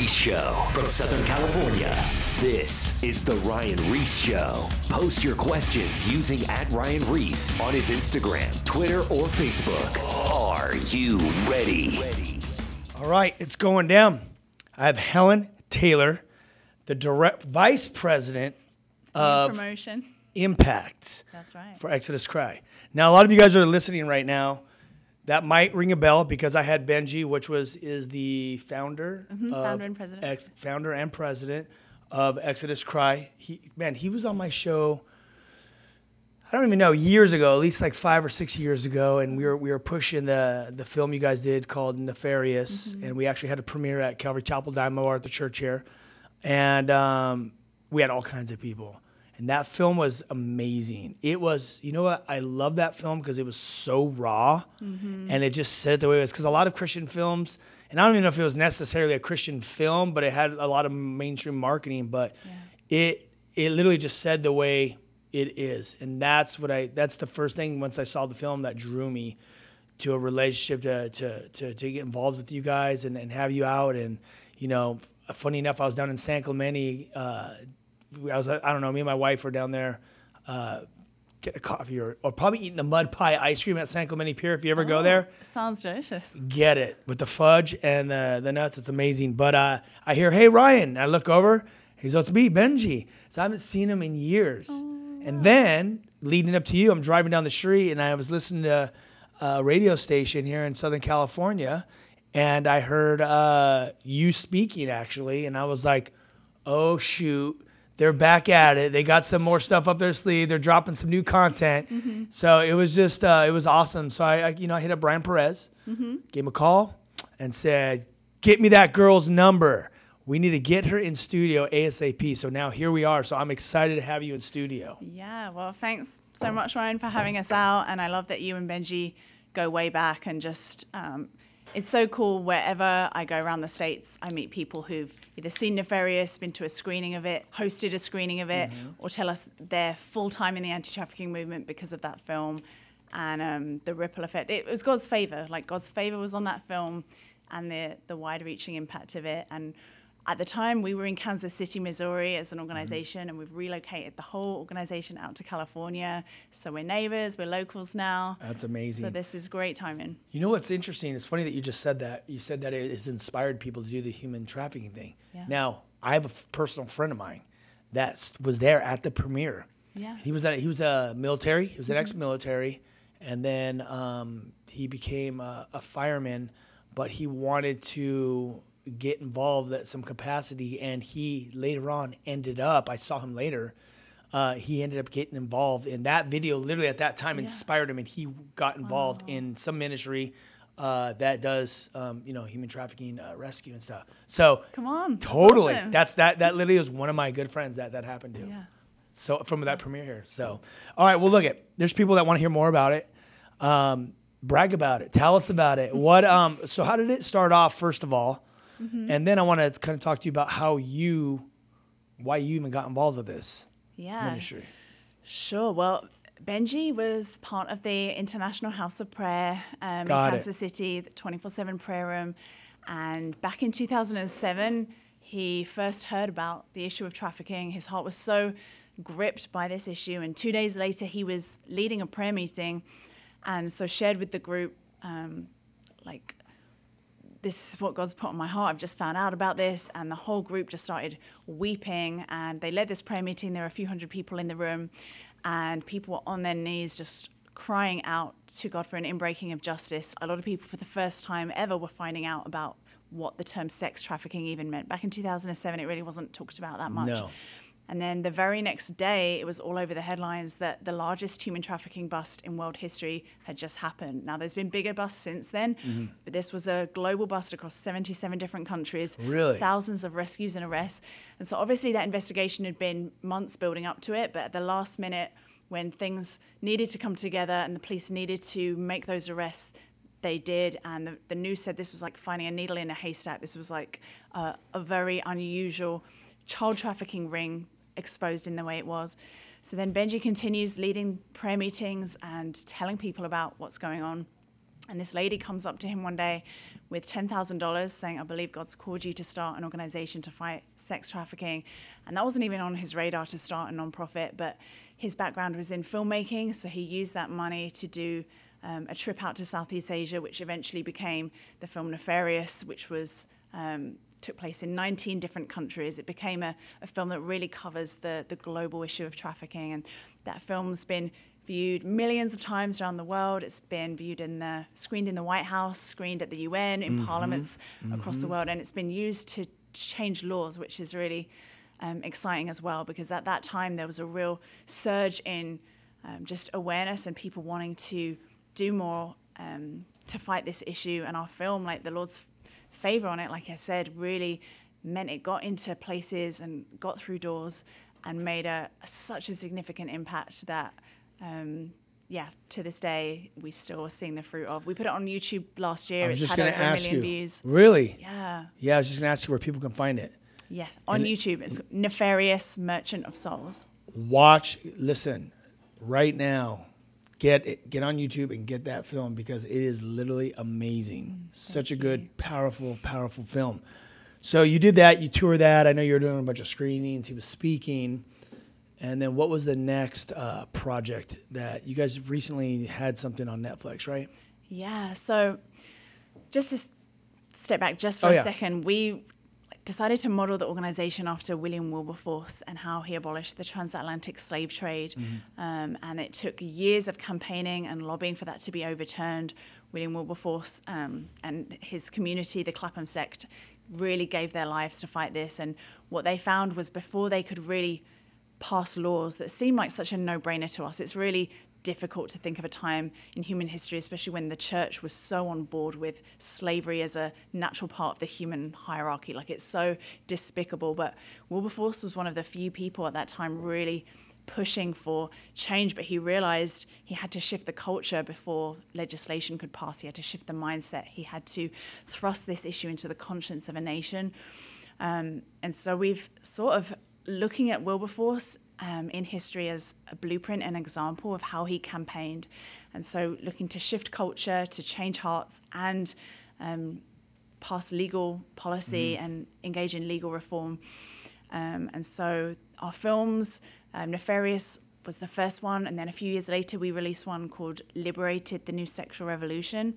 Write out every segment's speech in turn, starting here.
The Ryan Ries Show from Southern California. This is The Ryan Ries Show. Post your questions using at Ryan Ries on his Instagram, Twitter, or Facebook. Are you ready? All right, it's going down. I have Helen Taylor, the direct vice president of promotion. Impact That's right. for Exodus Cry. Now, a lot of you guys are listening right now. That might ring a bell because I had Benji, which was is the founder, Mm-hmm, founder and president. Ex, founder and president of Exodus Cry. He man, he was on my show. I don't even know years ago, at least like five or six years ago, and we were we were pushing the the film you guys did called Nefarious, Mm-hmm. and we actually had a premiere at Calvary Chapel Dynamo at the church here, and um, we had all kinds of people, and that film was amazing. It was, you know what, I love that film because it was so raw, Mm-hmm. and it just said the way it was. Because a lot of Christian films, and I don't even know if it was necessarily a Christian film, but it had a lot of mainstream marketing, but it it literally just said the way it is and that's what i that's the first thing once i saw the film that drew me to a relationship to to to, to get involved with you guys and, and have you out and you know funny enough i was down in san clemente uh, i was i don't know me and my wife were down there uh, getting a coffee or, or probably eating the mud pie ice cream at san clemente pier if you ever go there Sounds delicious. get it with the fudge and the, the nuts. It's amazing. But uh, I hear, hey, Ryan. I look over. He's, oh, it's me, Benji. So I haven't seen him in years. and then leading up to you, I'm driving down the street and I was listening to a radio station here in Southern California. And I heard uh, you speaking actually. And I was like, oh, shoot. They're back at it. They got some more stuff up their sleeve. They're dropping some new content. So it was just, uh, it was awesome. So I, I, you know, I hit up Brian Perez gave him a call and said, Get me that girl's number. We need to get her in studio ASAP. So now here we are. So I'm excited to have you in studio. Yeah, well, thanks so much, Ryan, for having us out. And I love that you and Benji go way back and just, um, it's so cool wherever I go around the States, I meet people who've either seen Nefarious, been to a screening of it, hosted a screening of it, or tell us they're full time in the anti trafficking movement because of that film and um, the ripple effect. It was God's favor. Like, God's favor was on that film and the, the wide reaching impact of it. And at the time, we were in Kansas City, Missouri as an organization, and we've relocated the whole organization out to California. So we're neighbors, we're locals now. That's amazing. So this is great timing. You know what's interesting? It's funny that you just said that. You said that it has inspired people to do the human trafficking thing. Yeah. Now, I have a f- personal friend of mine that was there at the premiere. Yeah. He was at, he was a military. He was an ex-military, and then um, he became a, a fireman. But he wanted to get involved at some capacity, and he later on ended up. I saw him later. Uh, he ended up getting involved in that video. Literally at that time, inspired him, and he got involved in some ministry uh, that does, um, you know, human trafficking uh, rescue and stuff. So Come on, that's totally. awesome. That's that. That literally is one of my good friends that that happened to. Yeah. So from that premiere here. So, all right. Well, look at there's people that want to hear more about it. Um, brag about it. Tell us about it. What? Um. So how did it start off? First of all, Mm-hmm. and then I want to kind of talk to you about how you, why you even got involved with this Yeah. ministry. Sure. Well, Benji was part of the International House of Prayer um, in Got it. Kansas City, the 24 7 prayer room. And back in 2007, he first heard about the issue of trafficking. His heart was so gripped by this issue. And two days later, he was leading a prayer meeting and so shared with the group, um, like, this is what God's put on my heart. I've just found out about this. And the whole group just started weeping. And they led this prayer meeting. There were a few hundred people in the room. And people were on their knees just crying out to God for an inbreaking of justice. A lot of people, for the first time ever, were finding out about what the term sex trafficking even meant. Back in 2007, it really wasn't talked about that much. No. And then the very next day, it was all over the headlines that the largest human trafficking bust in world history had just happened. Now, there's been bigger busts since then, Mm-hmm. but this was a global bust across 77 different countries. Really? Thousands of rescues and arrests. And so, obviously, that investigation had been months building up to it, but at the last minute, when things needed to come together and the police needed to make those arrests, they did. And the, the news said this was like finding a needle in a haystack. This was like uh, a very unusual child trafficking ring exposed in the way it was. So then Benji continues leading prayer meetings and telling people about what's going on. And this lady comes up to him one day with $10,000 saying, I believe God's called you to start an organization to fight sex trafficking. And that wasn't even on his radar to start a nonprofit, but his background was in filmmaking. So he used that money to do um, a trip out to Southeast Asia, which eventually became the film Nefarious, which was. Um, took place in 19 different countries. It became a, a film that really covers the, the global issue of trafficking. And that film's been viewed millions of times around the world. It's been viewed in the screened in the White House, screened at the UN, in mm-hmm. parliaments mm-hmm. across the world, and it's been used to, to change laws, which is really um, exciting as well. Because at that time there was a real surge in um, just awareness and people wanting to do more um, to fight this issue. And our film, like the Lord's favor on it, like I said, really meant it got into places and got through doors and made a, such a significant impact that um, yeah, to this day, we still are seeing the fruit of. We put it on YouTube last year. I was it's just had going to ask you. Views. Really? Yeah. Yeah, I was just going to ask you where people can find it. Yeah, on and YouTube. It's Nefarious Merchant of Souls. Watch, listen, right now. Get it, get on YouTube and get that film because it is literally amazing. Mm, Such a good, you. powerful, powerful film. So you did that. You toured that. I know you were doing a bunch of screenings. He was speaking. And then what was the next uh, project that you guys recently had something on Netflix, right? Yeah. So just to step back just for oh, a yeah. second, we decided to model the organization after William Wilberforce and how he abolished the transatlantic slave trade. Mm-hmm. Um, and it took years of campaigning and lobbying for that to be overturned. William Wilberforce um, and his community, the Clapham sect, really gave their lives to fight this. And what they found was before they could really pass laws that seem like such a no brainer to us. It's really difficult to think of a time in human history, especially when the church was so on board with slavery as a natural part of the human hierarchy. Like it's so despicable. But Wilberforce was one of the few people at that time really pushing for change, but he realized he had to shift the culture before legislation could pass. He had to shift the mindset. He had to thrust this issue into the conscience of a nation. Um, and so we've sort of looking at Wilberforce um, in history as a blueprint and example of how he campaigned. And so looking to shift culture, to change hearts, and um, pass legal policy mm. and engage in legal reform. Um, and so our films, um, Nefarious was the first one, and then a few years later we released one called Liberated, the New Sexual Revolution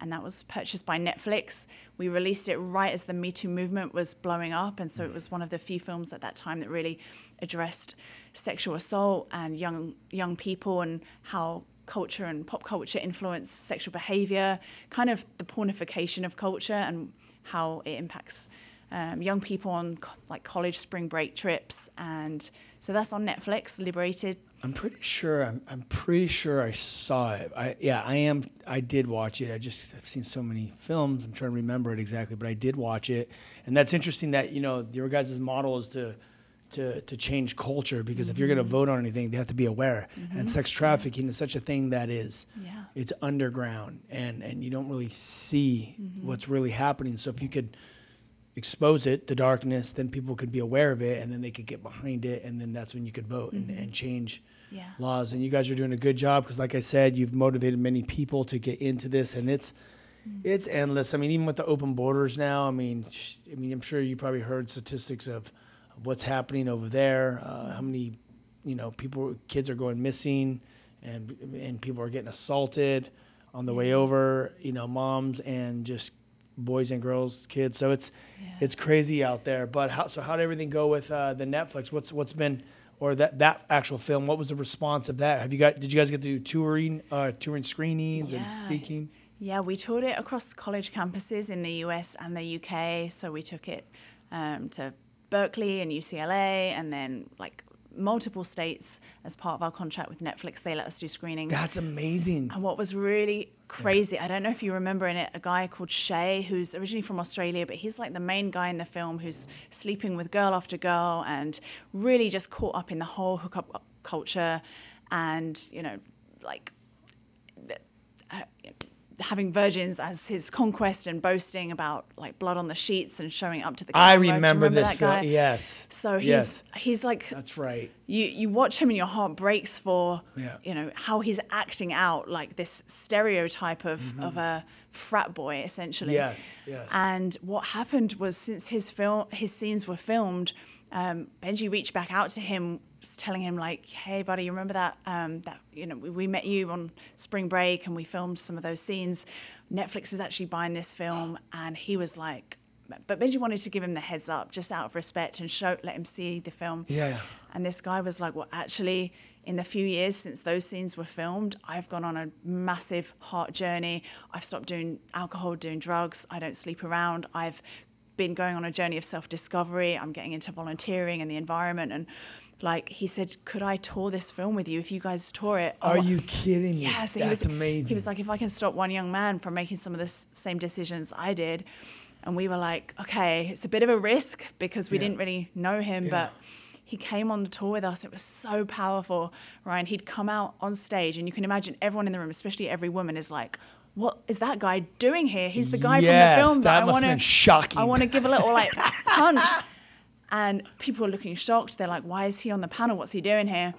and that was purchased by Netflix. We released it right as the Me Too movement was blowing up, and so it was one of the few films at that time that really addressed sexual assault and young young people and how culture and pop culture influence sexual behavior, kind of the pornification of culture and how it impacts um, young people on co- like college spring break trips. And so that's on Netflix, Liberated I'm pretty sure. I'm, I'm pretty sure I saw it. I yeah, I am. I did watch it. I just I've seen so many films. I'm trying to remember it exactly, but I did watch it. And that's interesting that you know your guys' model is to to to change culture because mm-hmm. if you're going to vote on anything, they have to be aware. Mm-hmm. And sex trafficking yeah. is such a thing that is yeah. it's underground and and you don't really see mm-hmm. what's really happening. So if you could expose it, the darkness, then people could be aware of it and then they could get behind it and then that's when you could vote and, mm-hmm. and change yeah. laws. And you guys are doing a good job because, like I said, you've motivated many people to get into this, and it's mm. it's endless. I mean, even with the open borders now, I mean, sh- I mean, I'm sure you probably heard statistics of, what's happening over there. Uh, how many, you know, people, kids are going missing, and and people are getting assaulted on the way over. You know, moms and just boys and girls, kids. So it's yeah. it's crazy out there. But how so? How did everything go with uh, the Netflix? What's what's been or that that actual film? What was the response of that? Have you got? Did you guys get to do touring, uh, touring screenings yeah. and speaking? Yeah, we toured it across college campuses in the US and the UK. So we took it um, to Berkeley and UCLA, and then like multiple states as part of our contract with Netflix. They let us do screenings. That's amazing. And what was really crazy, yeah. I don't know if you remember in it, a guy called Shay, who's originally from Australia, but he's like the main guy in the film who's sleeping with girl after girl and really just caught up in the whole hookup culture and, you know, like. Having virgins as his conquest and boasting about like blood on the sheets and showing up to the I you remember, this that film. guy? Yes. So he's Yes. he's like That's right. you you watch him and your heart breaks for Yeah. you know how he's acting out like this stereotype of, of a frat boy essentially Mm-hmm. Yes, yes. and what happened was since his film his scenes were filmed um, benji reached back out to him telling him like hey buddy you remember that um, that you know we, we met you on spring break and we filmed some of those scenes netflix is actually buying this film and he was like but Benji wanted to give him the heads up just out of respect and show let him see the film. Yeah, yeah. And this guy was like, Well, actually, in the few years since those scenes were filmed, I've gone on a massive heart journey. I've stopped doing alcohol, doing drugs. I don't sleep around. I've been going on a journey of self discovery. I'm getting into volunteering and the environment. And like he said, Could I tour this film with you if you guys tour it? Are Oh, you kidding me? yeah, so That's he was amazing. He was like, if I can stop one young man from making some of the same decisions I did, and we were like, okay, it's a bit of a risk because we Yeah. didn't really know him, Yeah. but he came on the tour with us. It was so powerful, Ryan. He'd come out on stage, and you can imagine everyone in the room, especially every woman, is like. What is that guy doing here? He's the guy Yes, from the film. that I wanna, been shocking. I want to give a little like punch. And people are looking shocked. They're like, why is he on the panel? What's he doing here?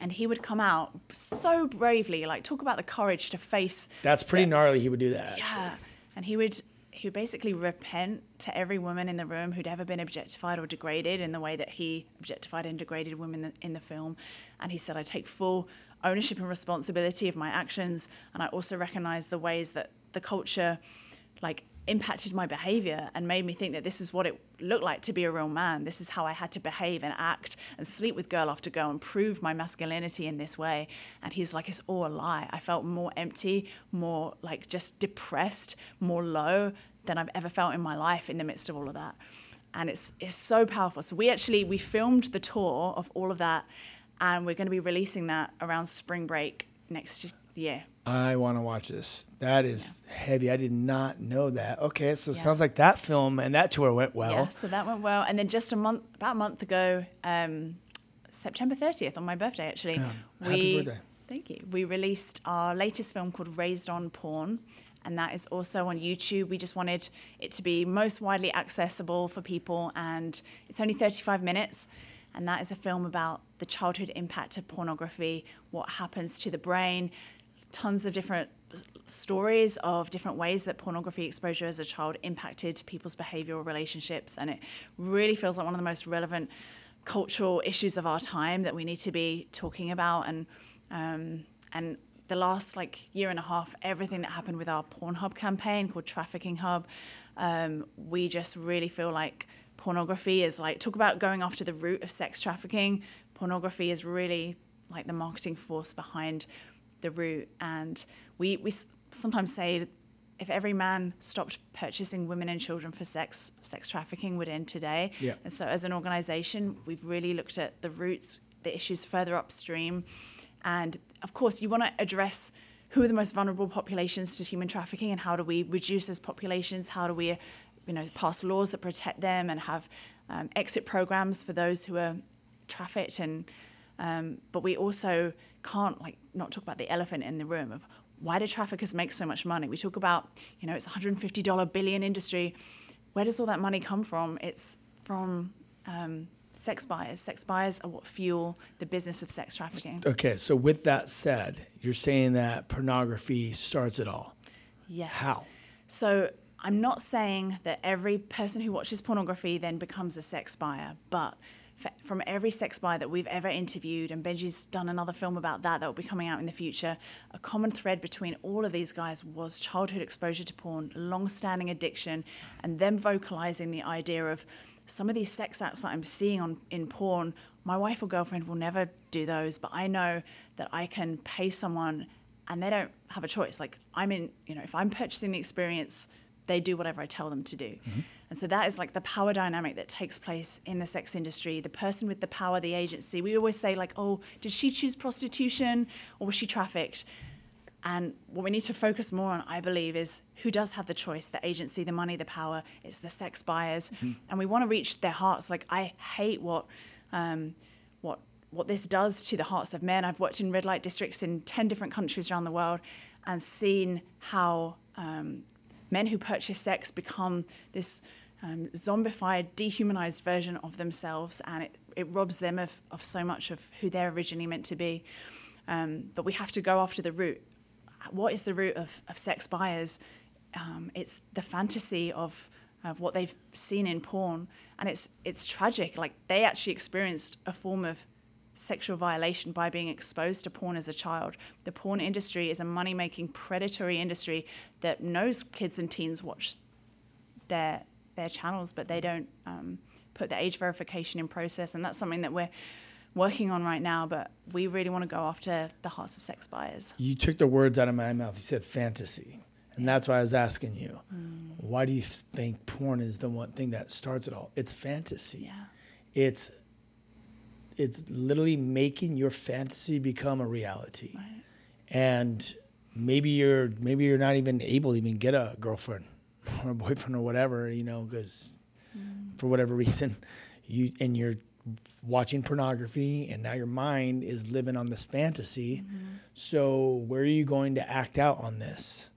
And he would come out so bravely, like talk about the courage to face. That's pretty gnarly. He would do that. actually. Yeah. And he would he would basically repent to every woman in the room who'd ever been objectified or degraded in the way that he objectified and degraded women in the, in the film. And he said, I take full ownership and responsibility of my actions. And I also recognize the ways that the culture like impacted my behavior and made me think that this is what it looked like to be a real man. This is how I had to behave and act and sleep with girl after girl and prove my masculinity in this way. And he's like, it's all a lie. I felt more empty, more like just depressed, more low than I've ever felt in my life in the midst of all of that. And it's it's so powerful. So we actually we filmed the tour of all of that and we're going to be releasing that around spring break next year. I want to watch this. That is heavy. I did not know that. Okay, so it Yeah. sounds like that film and that tour went well. Yeah, so that went well. And then just a month, about a month ago, um, September 30th, on my birthday actually, Yeah. we Happy birthday. thank you. We released our latest film called Raised on Porn, and that is also on YouTube. We just wanted it to be most widely accessible for people, and it's only 35 minutes. And that is a film about the childhood impact of pornography, what happens to the brain, tons of different stories of different ways that pornography exposure as a child impacted people's behavioral relationships. And it really feels like one of the most relevant cultural issues of our time that we need to be talking about. And, um, and the last like year and a half, everything that happened with our Pornhub campaign called Trafficking Hub, um, we just really feel like pornography is like talk about going after the root of sex trafficking. Pornography is really like the marketing force behind the root, and we we sometimes say if every man stopped purchasing women and children for sex, sex trafficking would end today. Yeah. And so, as an organization, we've really looked at the roots, the issues further upstream. And of course, you want to address who are the most vulnerable populations to human trafficking and how do we reduce those populations? How do we, you know, pass laws that protect them and have um, exit programs for those who are trafficked? And um, but we also can't like not talk about the elephant in the room of why do traffickers make so much money? We talk about, you know, it's a $150 billion industry. Where does all that money come from? It's from um, sex buyers. Sex buyers are what fuel the business of sex trafficking. Okay, so with that said, you're saying that pornography starts it all. Yes. How? So I'm not saying that every person who watches pornography then becomes a sex buyer, but from every sex buyer that we've ever interviewed, and Benji's done another film about that that will be coming out in the future, a common thread between all of these guys was childhood exposure to porn, long-standing addiction, and them vocalizing the idea of some of these sex acts that I'm seeing on in porn. My wife or girlfriend will never do those, but I know that I can pay someone and they don't have a choice. Like I'm in, you know, if I'm purchasing the experience, they do whatever I tell them to do. And so that is like the power dynamic that takes place in the sex industry. The person with the power, the agency. We always say like, oh, did she choose prostitution or was she trafficked? And what we need to focus more on, I believe, is who does have the choice, the agency, the money, the power. It's the sex buyers, and we want to reach their hearts. Like I hate what, um, what what this does to the hearts of men. I've worked in red light districts in ten different countries around the world, and seen how um, men who purchase sex become this um, zombified, dehumanized version of themselves, and it, it robs them of, of so much of who they're originally meant to be. Um, but we have to go after the root. What is the root of, of sex buyers? Um, it's the fantasy of, of what they've seen in porn, and it's it's tragic. Like they actually experienced a form of sexual violation by being exposed to porn as a child. The porn industry is a money making predatory industry that knows kids and teens watch their their channels, but they don't um, put the age verification in process, and that's something that we're working on right now. But we really want to go after the hearts of sex buyers. You took the words out of my mouth. You said fantasy, and that's why I was asking you. Mm. Why do you think porn is the one thing that starts it all? It's fantasy. Yeah. It's it's literally making your fantasy become a reality. Right. And maybe you're maybe you're not even able to even get a girlfriend or a boyfriend or whatever, you know, because mm. for whatever reason, you and you're watching pornography and now your mind is living on this fantasy. Mm-hmm. So where are you going to act out on this?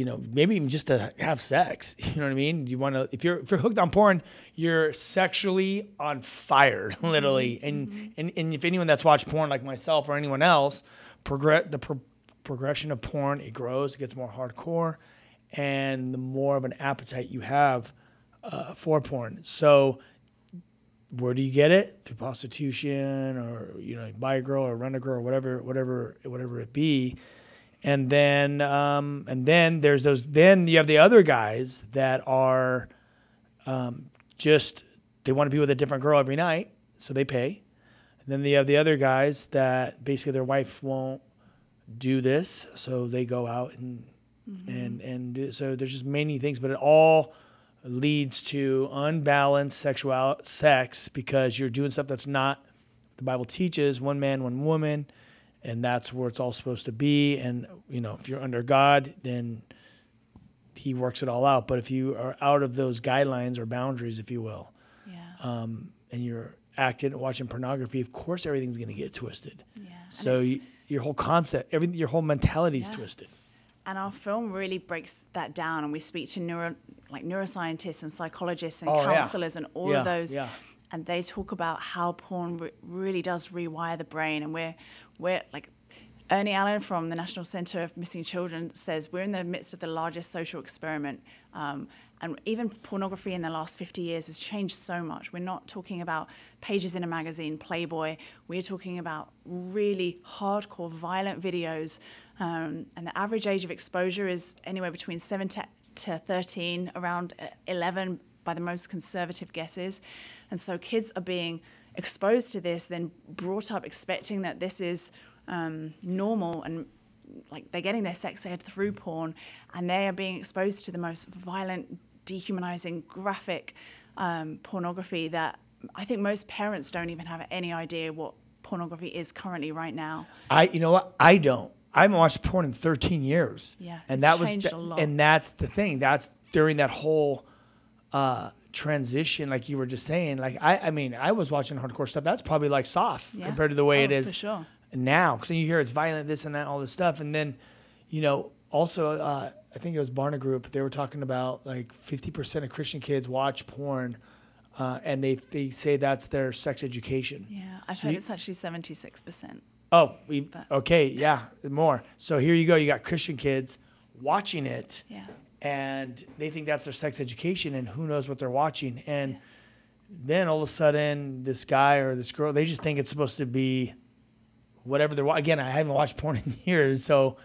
You know, maybe even just to have sex. You know what I mean? You want to if you're if you're hooked on porn, you're sexually on fire, literally. Mm-hmm. And, mm-hmm. and and if anyone that's watched porn like myself or anyone else, progress the pro- progression of porn it grows, it gets more hardcore, and the more of an appetite you have uh, for porn. So where do you get it? Through prostitution, or you know, buy a girl or rent a girl, or whatever, whatever, whatever it be and then um, and then there's those. Then you have the other guys that are um, just they want to be with a different girl every night, so they pay. And then you have the other guys that basically their wife won't do this, so they go out and mm-hmm. and and so there's just many things, but it all leads to unbalanced sexual sex because you're doing stuff that's not the Bible teaches one man, one woman and that's where it's all supposed to be. And you know, if you're under God, then He works it all out. But if you are out of those guidelines or boundaries, if you will, yeah. um, and you're acting, watching pornography, of course everything's going to get twisted. Yeah. So you, your whole concept, everything, your whole mentality is yeah. twisted. And our film really breaks that down, and we speak to neuro, like neuroscientists and psychologists and oh, counselors and all of those yeah and they talk about how porn re- really does rewire the brain and we're we're like Ernie Allen from the National Center of Missing Children says we're in the midst of the largest social experiment. Um, and even pornography in the last 50 years has changed so much. We're not talking about pages in a magazine, Playboy. We're talking about really hardcore, violent videos. Um, and the average age of exposure is anywhere between 7 to, to 13, around 11 by the most conservative guesses. And so kids are being exposed to this, then brought up expecting that this is um, normal and like they're getting their sex ed through porn and they are being exposed to the most violent, dehumanizing, graphic um, pornography that I think most parents don't even have any idea what pornography is currently right now. I, you know what? I don't. I haven't watched porn in 13 years. Yeah, and that was, and that's the thing. That's during that whole uh, transition, like you were just saying. Like I, I mean, I was watching hardcore stuff. That's probably like soft yeah. compared to the way oh, it is sure. now. Because you hear it's violent, this and that, all this stuff, and then, you know, also uh, I think it was Barna Group. They were talking about like 50% of Christian kids watch porn. Uh, and they, they say that's their sex education. Yeah, I've so heard you, it's actually 76%. Oh, we, okay, yeah, more. So here you go. You got Christian kids watching it. Yeah and they think that's their sex education and who knows what they're watching and then all of a sudden this guy or this girl they just think it's supposed to be whatever they're again i haven't watched porn in years so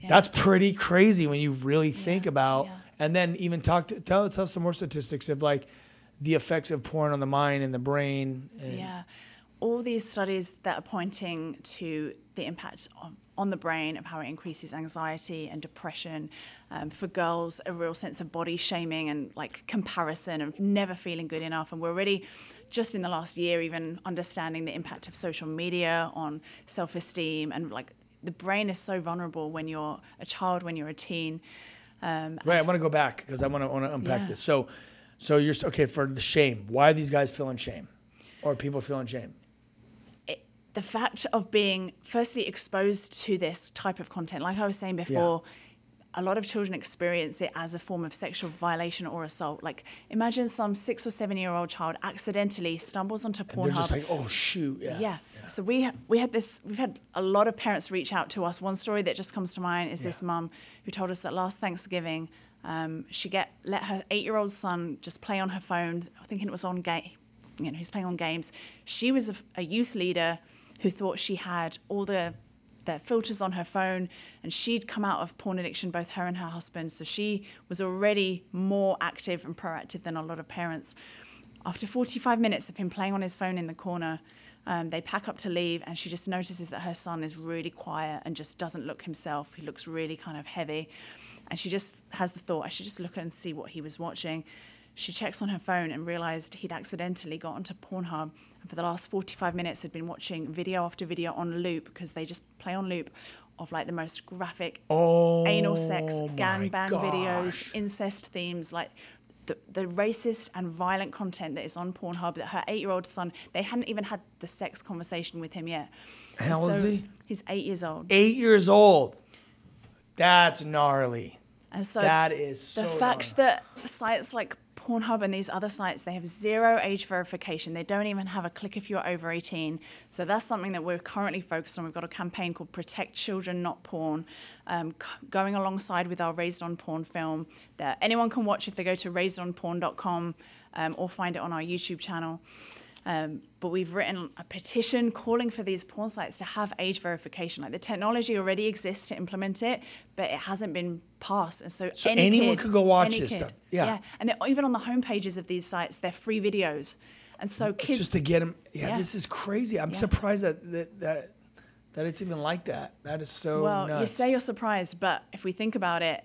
yeah. that's pretty crazy when you really yeah. think about and then even talk to, tell tell us some more statistics of like the effects of porn on the mind and the brain and yeah all these studies that are pointing to the impact on, on the brain of how it increases anxiety and depression. Um, for girls, a real sense of body shaming and like comparison of never feeling good enough. And we're already just in the last year even understanding the impact of social media on self-esteem and like the brain is so vulnerable when you're a child, when you're a teen. Um, right. I want to go back because I want to want to unpack yeah. this. So, so you're okay for the shame. Why are these guys feeling shame, or people feeling shame? The fact of being firstly exposed to this type of content, like I was saying before, a lot of children experience it as a form of sexual violation or assault. Like imagine some six or seven year old child accidentally stumbles onto Pornhub. They're just like, oh shoot, yeah. Yeah. So we we had this. We've had a lot of parents reach out to us. One story that just comes to mind is this mum who told us that last Thanksgiving, um, she get let her eight year old son just play on her phone, thinking it was on game. You know, he's playing on games. She was a, a youth leader who thought she had all the filters on her phone, and she'd come out of porn addiction, both her and her husband. So she was already more active and proactive than a lot of parents. After 45 minutes of him playing on his phone in the corner, um, they pack up to leave, and she just notices that her son is really quiet and just doesn't look himself. He looks really kind of heavy. And she just has the thought, I should just look and see what he was watching. She checks on her phone and realized he'd accidentally got onto Pornhub and for the last 45 minutes had been watching video after video on loop because they just play on loop of like the most graphic Oh, anal sex, gangbang videos, incest themes, like the, the racist and violent content that is on Pornhub that her eight year old son, they hadn't even had the sex conversation with him yet. How old is he? He's eight years old. Eight years old. That's gnarly. And so That is the so fact that sites like Pornhub and these other sites they have zero age verification. They don't even have a click if you're over 18. So that's something that we're currently focused on. We've got a campaign called Protect Children Not Porn, um, going alongside with our Raised on Porn film that anyone can watch if they go to raisedonporn.com um, or find it on our YouTube channel. Um, but we've written a petition calling for these porn sites to have age verification. Like the technology already exists to implement it, but it hasn't been passed. And so, So any anyone kid- could go watch this kid- stuff. Yeah. And they're, even on the homepages of these sites, they're free videos. And so kids just to get them. Yeah, Yeah. this is crazy. I'm Yeah. surprised that, that that that it's even like that. That is so Well, you say you're surprised, but if we think about it,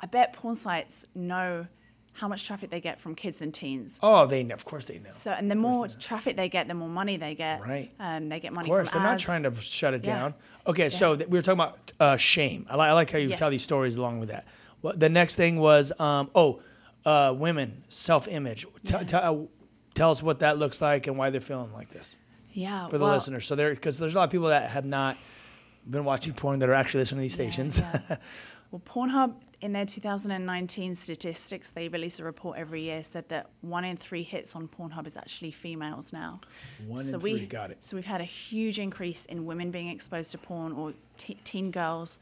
I bet porn sites know how much traffic they get from kids and teens. oh, they know. Of course they know. So, and the more traffic they get, the more money they get. Right. Um, they get money Of course, from I'm not trying to shut it Yeah. down. Okay, so th- we were talking about uh, shame. I, li- I like how you tell these stories along with that. Well, the next thing was, um, oh, uh, women self-image. T- Yeah. t- uh, tell us what that looks like and why they're feeling like this Yeah. for the well, listeners. So there, because there's a lot of people that have not been watching porn that are actually listening to these stations. Well, Pornhub, in their 2019 statistics, they release a report every year, said that one in three hits on Pornhub is actually females now. One in so we, three, got it. So we've had a huge increase in women being exposed to porn or te- teen girls.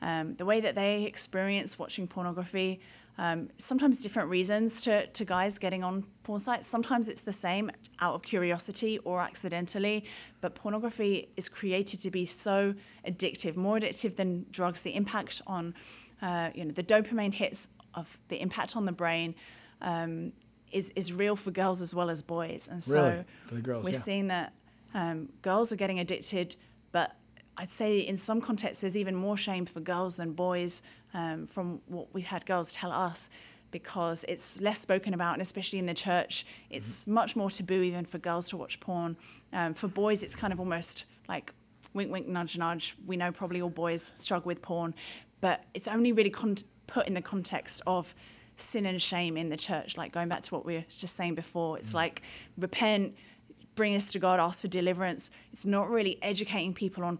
Um, the way that they experience watching pornography, um, sometimes different reasons to, to guys getting on porn sites. Sometimes it's the same out of curiosity or accidentally, but pornography is created to be so addictive, more addictive than drugs. The impact on, uh, you know, the dopamine hits of the impact on the brain um, is, is real for girls as well as boys. And so Really? Girls, we're yeah. seeing that um, girls are getting addicted, but I'd say in some contexts there's even more shame for girls than boys um, from what we've had girls tell us because it's less spoken about, and especially in the church, it's Mm-hmm. much more taboo even for girls to watch porn. Um, for boys, it's kind of almost like wink, wink, nudge, nudge. We know probably all boys struggle with porn, but it's only really con- put in the context of sin and shame in the church. Like going back to what we were just saying before, it's like repent, bring us to God, ask for deliverance. It's not really educating people on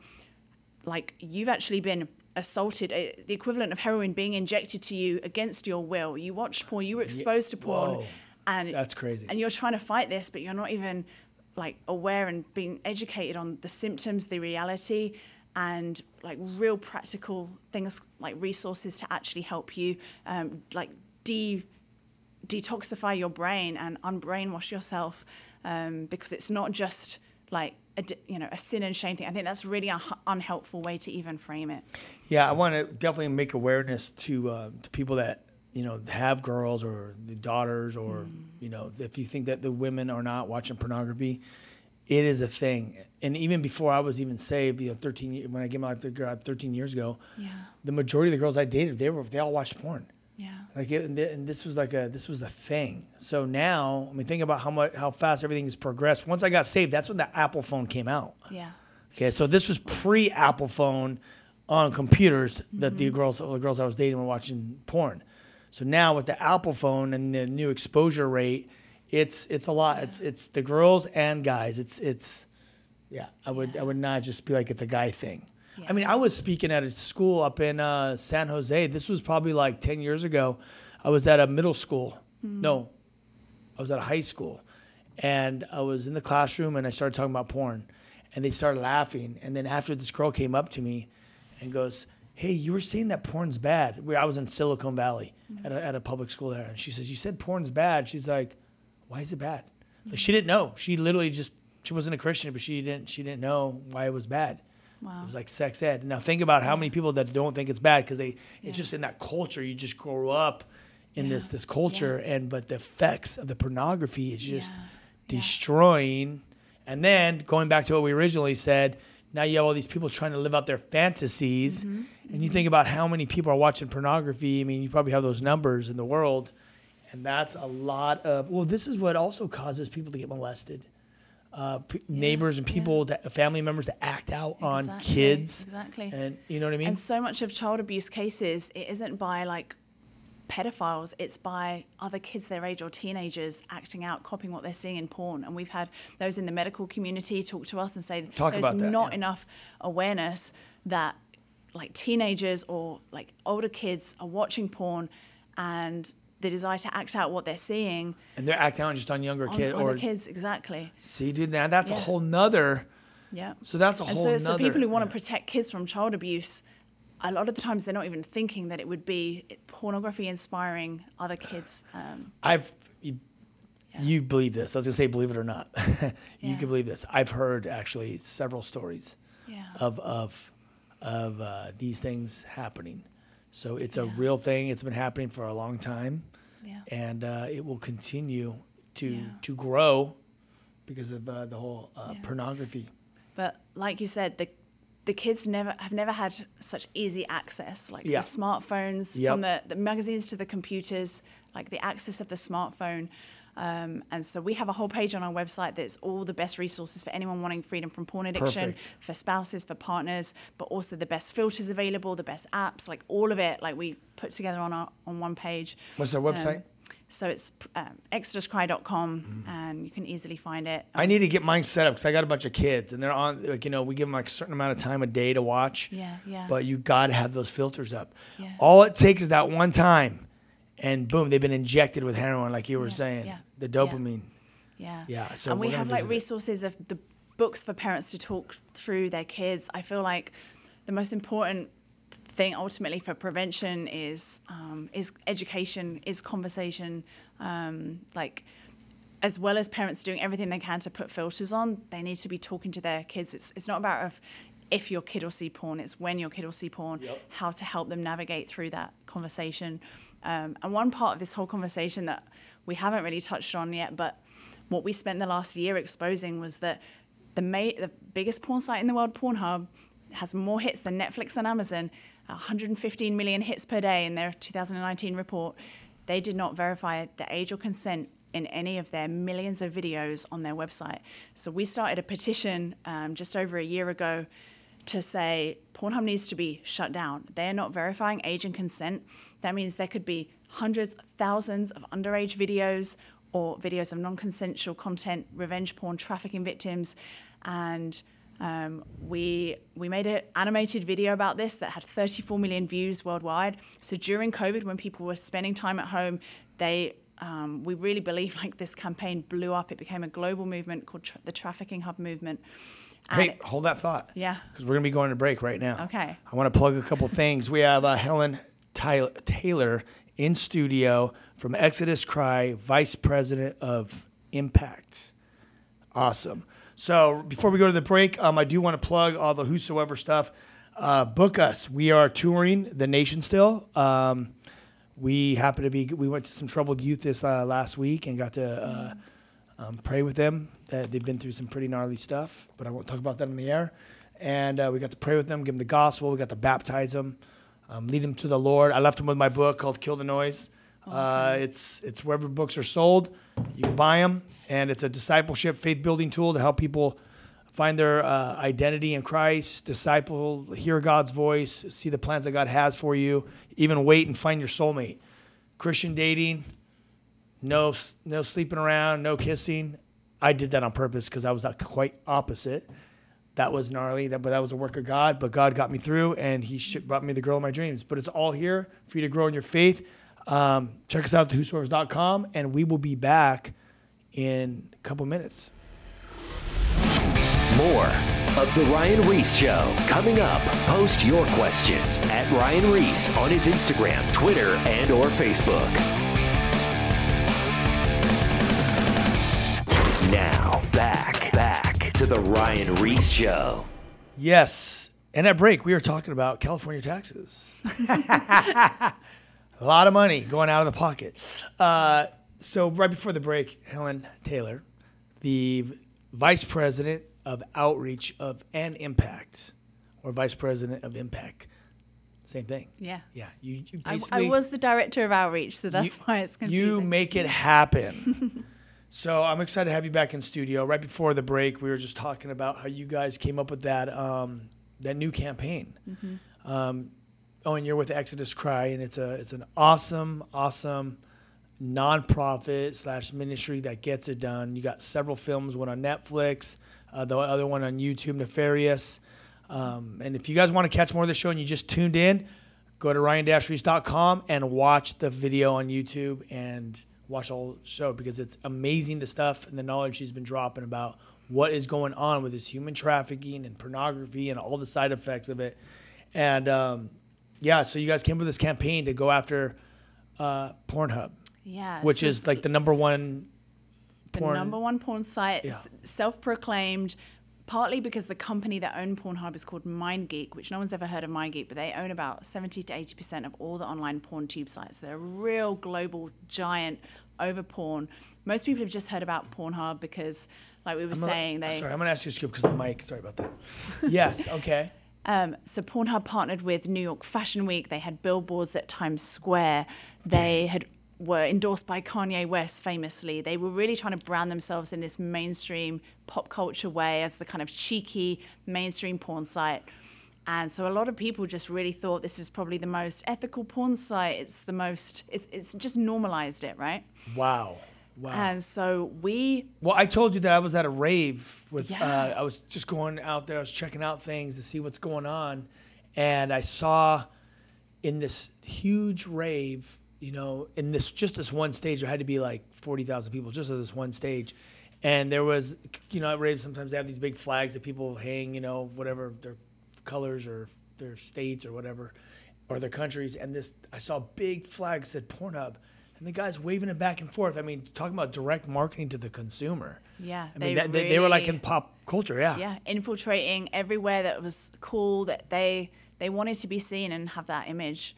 like you've actually been assaulted, uh, the equivalent of heroin being injected to you against your will. You watched porn, you were exposed to porn, Whoa. and That's crazy. And you're trying to fight this, but you're not even like aware and being educated on the symptoms, the reality, and like real practical things like resources to actually help you, um, like de detoxify your brain and unbrainwash yourself um, because it's not just like a, you know a sin and shame thing. I think that's really an un- unhelpful way to even frame it. Yeah, I want to definitely make awareness to uh, to people that you know have girls or the daughters or you know if you think that the women are not watching pornography, it is a thing. And even before I was even saved, you know, thirteen when I gave my life to God thirteen years ago, Yeah. the majority of the girls I dated they were they all watched porn. Yeah. Like it, and this was like a this was the thing. So now, I mean, think about how much how fast everything has progressed. Once I got saved, that's when the Apple phone came out. Yeah. Okay, so this was pre Apple phone on computers that the mm-hmm. girls the girls I was dating were watching porn. So now with the Apple phone and the new exposure rate, it's it's a lot. It's it's the girls and guys. It's it's Yeah, I would. I would not just be like it's a guy thing. Yeah. I mean, I was speaking at a school up in uh, San Jose. This was probably like ten years ago. I was at a middle school. Hmm. No, I was at a high school, and I was in the classroom and I started talking about porn, and they started laughing. And then after this girl came up to me, and goes, "Hey, you were saying that porn's bad." I was in Silicon Valley hmm. at a, at a public school there, and she says, "You said porn's bad." She's like, "Why is it bad?" Like she hmm. didn't know. She literally just she wasn't a Christian, but she didn't she didn't know why it was bad. Wow. It was like sex ed. Now think about how many people that don't think it's bad because they Yeah. it's just in that culture. You just grow up in this Yeah. this culture, and but the effects of the pornography is just Yeah. Yeah. destroying. And then going back to what we originally said, now you have all these people trying to live out their fantasies, Mm-hmm. and you think about how many people are watching pornography. I mean, you probably have those numbers in the world, and that's a lot of. Well, this is what also causes people to get molested. Uh, p- neighbors and people, that, family members to act out on kids, exactly. and you know what I mean. And so much of child abuse cases, it isn't by like pedophiles, it's by other kids their age or teenagers acting out, copying what they're seeing in porn. And we've had those in the medical community talk to us and say Talk there's about that, not yeah. enough awareness that like teenagers or like older kids are watching porn and the desire to act out what they're seeing and they're acting out just on younger on kids. other Or kids exactly see, dude, now that's a whole nother. yeah So that's a and whole so, nother. so people who want yeah. to protect kids from child abuse a lot of the times they're not even thinking that it would be pornography inspiring other kids um, I've you, you believe this. I was gonna say believe it or not. you Yeah. can believe this. I've heard actually several stories yeah of of of uh, these things happening. So it's a Yeah. real thing. It's been happening for a long time, yeah and uh, it will continue to Yeah. to grow because of uh, the whole uh, Yeah. pornography. but like you said the the kids never have never had such easy access like Yeah. the smartphones Yep. from the, the magazines to the computers like the access of the smartphone um, and so we have a whole page on our website that's all the best resources for anyone wanting freedom from porn addiction Perfect. for spouses for partners but also the best filters available the best apps like all of it like we put together on our on one page What's their website? Um, so it's um, exoduscry.com and you can easily find it I need to get mine set up because I got a bunch of kids and they're on like you know we give them like a certain amount of time a day to watch. Yeah, yeah. But you got to have those filters up. Yeah. All it takes is that one time, and boom, they've been injected with heroin, like you were Yeah, saying, yeah, the dopamine. Yeah. Yeah, so and we have like visit it. resources of the books for parents to talk through their kids. I feel like the most important thing ultimately for prevention is um, is education, is conversation. Um, like as well as parents doing everything they can to put filters on, they need to be talking to their kids. It's it's not about if, if your kid will see porn, it's when your kid will see porn, Yep. how to help them navigate through that conversation. Um, and one part of this whole conversation that we haven't really touched on yet, but what we spent the last year exposing was that the ma- the biggest porn site in the world, Pornhub, has more hits than Netflix and Amazon, 115 million hits per day in their 2019 report. They did not verify the age or consent in any of their millions of videos on their website. So we started a petition um, just over a year ago to say Pornhub needs to be shut down. They're not verifying age and consent. That means there could be hundreds, thousands of underage videos or videos of non consensual content, revenge porn, trafficking victims. And um, we, we made an animated video about this that had 34 million views worldwide. So during COVID, when people were spending time at home, they um, we really believe like this campaign blew up. It became a global movement called tra- the Trafficking Hub movement. Hey, it- hold that thought. Yeah. Because we're gonna be going to break right now. Okay. I want to plug a couple things. We have uh, Helen Tyler, Taylor in studio from Exodus Cry, Vice President of Impact. Awesome. So before we go to the break, um, I do want to plug all the whosoever stuff. Uh, book us. We are touring the nation still. Um, we happen to be. We went to some troubled youth this uh, last week and got to uh, um, pray with them. That they've been through some pretty gnarly stuff, but I won't talk about that on the air. And uh, we got to pray with them, give them the gospel. We got to baptize them, um, lead them to the Lord. I left them with my book called "Kill the Noise." Uh, it's it's wherever books are sold. You can buy them, and it's a discipleship, faith building tool to help people find their uh, identity in Christ, disciple, hear God's voice, see the plans that God has for you, even wait and find your soulmate. Christian dating, no no sleeping around, no kissing. I did that on purpose because I was that quite opposite. that was gnarly. That but that was a work of God. But God got me through, and He brought me the girl of my dreams. But it's all here for you to grow in your faith. Um, check us out at whosoevers.com, and we will be back in a couple minutes. More of The Ryan Ries Show coming up. Post your questions at Ryan Ries on his Instagram, Twitter, and or Facebook. Back, back to The Ryan Ries Show. Yes. And at break, we were talking about California taxes. a lot of money going out of the pocket. Uh, so, right before the break, Helen Taylor, the vice president of outreach of and impact, or vice president of impact, same thing. Yeah. Yeah. You, you I, I was the director of outreach, so that's you- why it's confusing. You make it happen. so I'm excited to have you back in studio. Right before the break, we were just talking about how you guys came up with that um, that new campaign. Mm-hmm. Um, oh, and you're with Exodus Cry, and it's a it's an awesome, awesome nonprofit slash ministry that gets it done. You got several films, one on Netflix, uh, the other one on YouTube, Nefarious. Um, and if you guys want to catch more of the show and you just tuned in, go to ryan-ries.com and watch the video on YouTube and watch the whole show because it's amazing the stuff and the knowledge she's been dropping about what is going on with this human trafficking and pornography and all the side effects of it. And um, yeah, so you guys came up with this campaign to go after uh, Pornhub, yeah, which so is like the number one the porn. number one porn site, Yeah. self-proclaimed. Partly because the company that own Pornhub is called MindGeek, which no one's ever heard of MindGeek, but they own about 70 to 80 percent of all the online porn tube sites. They're a real global giant over porn. Most people have just heard about Pornhub because, like we were I'm gonna- saying, they Sorry, I'm gonna ask you to scoop because of the mic. Sorry about that. yes. Okay. Um, so Pornhub partnered with New York Fashion Week. They had billboards at Times Square. They had were endorsed by Kanye West famously. They were really trying to brand themselves in this mainstream pop culture way as the kind of cheeky mainstream porn site. And so a lot of people just really thought this is probably the most ethical porn site. It's the most it's it's just normalized it, right? Wow. Wow. And so we Well, I told you that I was at a rave with. Yeah. Uh, I was just going out there. I was checking out things to see what's going on, and I saw in this huge rave, you know, in this just this one stage, there had to be like forty thousand people just at this one stage, and there was, you know, at raves sometimes they have these big flags that people hang, you know, whatever their colors or their states or whatever, or their countries, and this I saw a big flag that said Pornhub. And the guy's waving it back and forth. I mean, talking about direct marketing to the consumer. Yeah, I mean, they that, they, they were like in pop culture, yeah. yeah, infiltrating everywhere that was cool that they they wanted to be seen and have that image.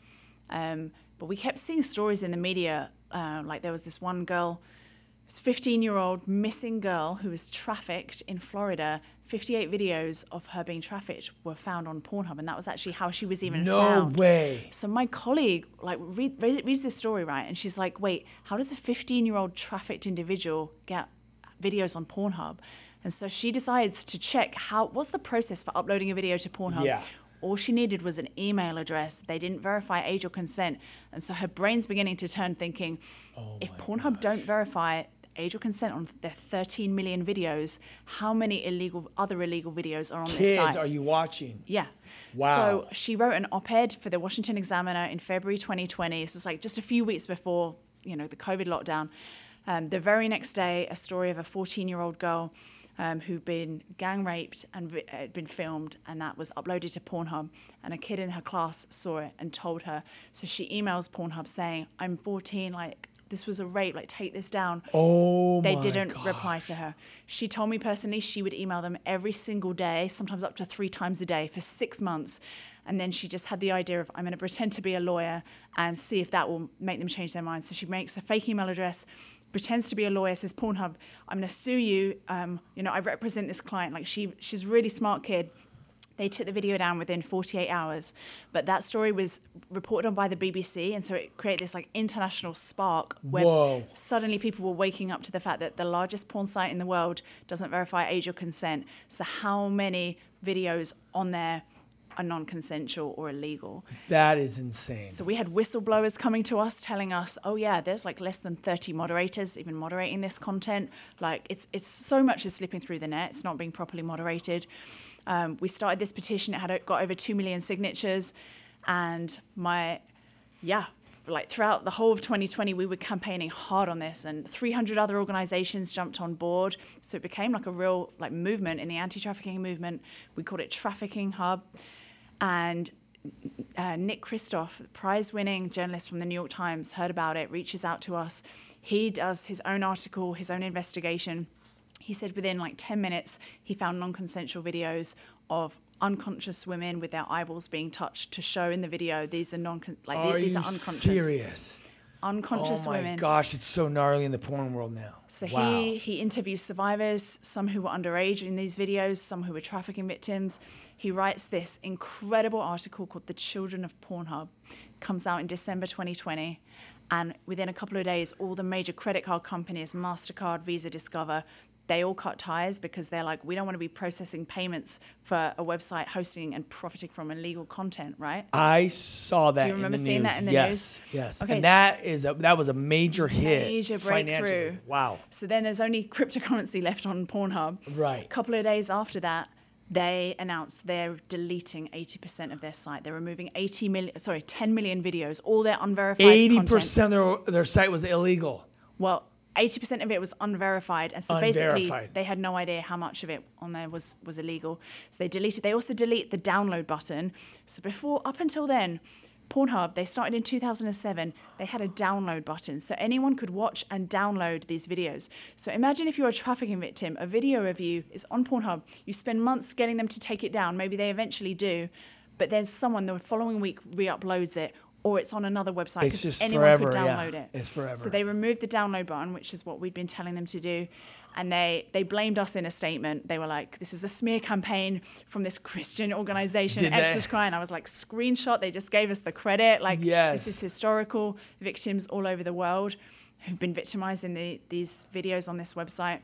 Um, but we kept seeing stories in the media, uh, like there was this one girl, this 15 year old missing girl who was trafficked in Florida. 58 videos of her being trafficked were found on Pornhub, and that was actually how she was even No found. way. So my colleague like read, read, reads this story right, and she's like, "Wait, how does a 15-year-old trafficked individual get videos on Pornhub?" And so she decides to check how what's the process for uploading a video to Pornhub. Yeah. All she needed was an email address. They didn't verify age or consent, and so her brain's beginning to turn, thinking, Oh if Pornhub don't verify age or consent on their 13 million videos, how many illegal other illegal videos are on this Kids, are you watching? Yeah. Wow. So she wrote an op-ed for the Washington Examiner in February 2020. This is like just a few weeks before, you know, the COVID lockdown. Um, the very next day, a story of a 14-year-old girl um, who'd been gang raped and had been filmed, and that was uploaded to Pornhub. And a kid in her class saw it and told her. So she emails Pornhub saying, "I'm 14. Like this was a rape. Like take this down." Oh they didn't God. reply to her. She told me personally she would email them every single day, sometimes up to three times a day for six months. And then she just had the idea of, I'm going to pretend to be a lawyer and see if that will make them change their mind. So she makes a fake email address, pretends to be a lawyer, says, Pornhub, I'm going to sue you. Um, you know, I represent this client. Like she, she's a really smart kid. They took the video down within 48 hours, but that story was reported on by the BBC, and so it created this like international spark where Whoa. suddenly people were waking up to the fact that the largest porn site in the world doesn't verify age or consent. So how many videos on there are non-consensual or illegal. That is insane. So we had whistleblowers coming to us telling us, "Oh yeah, there's like less than 30 moderators even moderating this content. Like it's it's so much is slipping through the net. It's not being properly moderated." Um, we started this petition. It had got over two million signatures, and my yeah. Like throughout the whole of 2020, we were campaigning hard on this, and 300 other organizations jumped on board. So it became like a real like movement in the anti-trafficking movement. We called it Trafficking Hub, and uh, Nick Kristof, prize winning journalist from the New York Times, heard about it, reaches out to us. He does his own article, his own investigation. He said within like 10 minutes, he found non consensual videos of unconscious women with their eyeballs being touched to show in the video these are non like are these are unconscious serious? Unconscious women. oh my women. gosh, it's so gnarly in the porn world now. So wow. he he interviews survivors, some who were underage in these videos, some who were trafficking victims. He writes this incredible article called "The Children of Pornhub," comes out in December 2020, and within a couple of days, all the major credit card companies, Mastercard, Visa, Discover, they all cut ties because they're like, we don't want to be processing payments for a website hosting and profiting from illegal content, right? I saw that. Do you remember seeing news. that in the yes, news? Yes, Okay, and that is a, that was a major hit. Major breakthrough. Wow. So then there's only cryptocurrency left on Pornhub. Right. A couple of days after that, they announced they're deleting 80% of their site. They're removing 80 million, sorry, 10 million videos, all their unverified Eighty content. percent of their, their site was illegal. Well, 80% of it was unverified. And so basically, they had no idea how much of it on there was, was illegal. So they deleted, they also delete the download button. So before, up until then, Pornhub, they started in 2007, they had a download button. So anyone could watch and download these videos. So imagine if you're a trafficking victim, a video of you is on Pornhub, you spend months getting them to take it down, maybe they eventually do, but there's someone the following week re uploads it. Or it's on another website because anyone could forever, yeah. download it. It's forever. So they removed the download button, which is what we'd been telling them to do. And they, they blamed us in a statement. They were like, this is a smear campaign from this Christian organization, Did? Exodus Cry. And I was like, screenshot. They just gave us the credit. Like, Yes. this is historical. Victims all over the world who've been victimized in the, these videos on this website.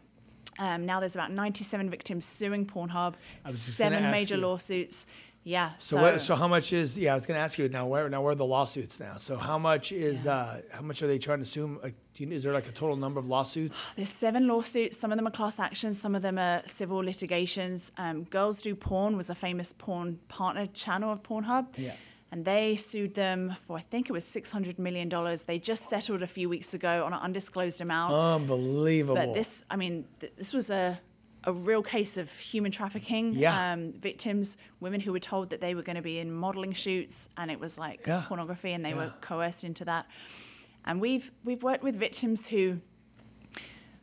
Um, now there's about 97 victims suing Pornhub, was just gonna seven major you. lawsuits. Yeah. So, what, so how much is? Yeah, I was going to ask you now. Where now? Where are the lawsuits now? So how much is? Uh, how much are they trying to sue? Like, do you, is there like a total number of lawsuits? There's seven lawsuits. Some of them are class actions. Some of them are civil litigations. Um, Girls Do Porn was a famous porn partner channel of Pornhub. Yeah. And they sued them for I think it was six hundred million dollars. They just settled a few weeks ago on an undisclosed amount. Unbelievable. But this, I mean, th- this was a a real case of human trafficking. Yeah. Um, victims, women who were told that they were going to be in modeling shoots, and it was like Yeah. pornography, and they Yeah. were coerced into that. And we've we've worked with victims who,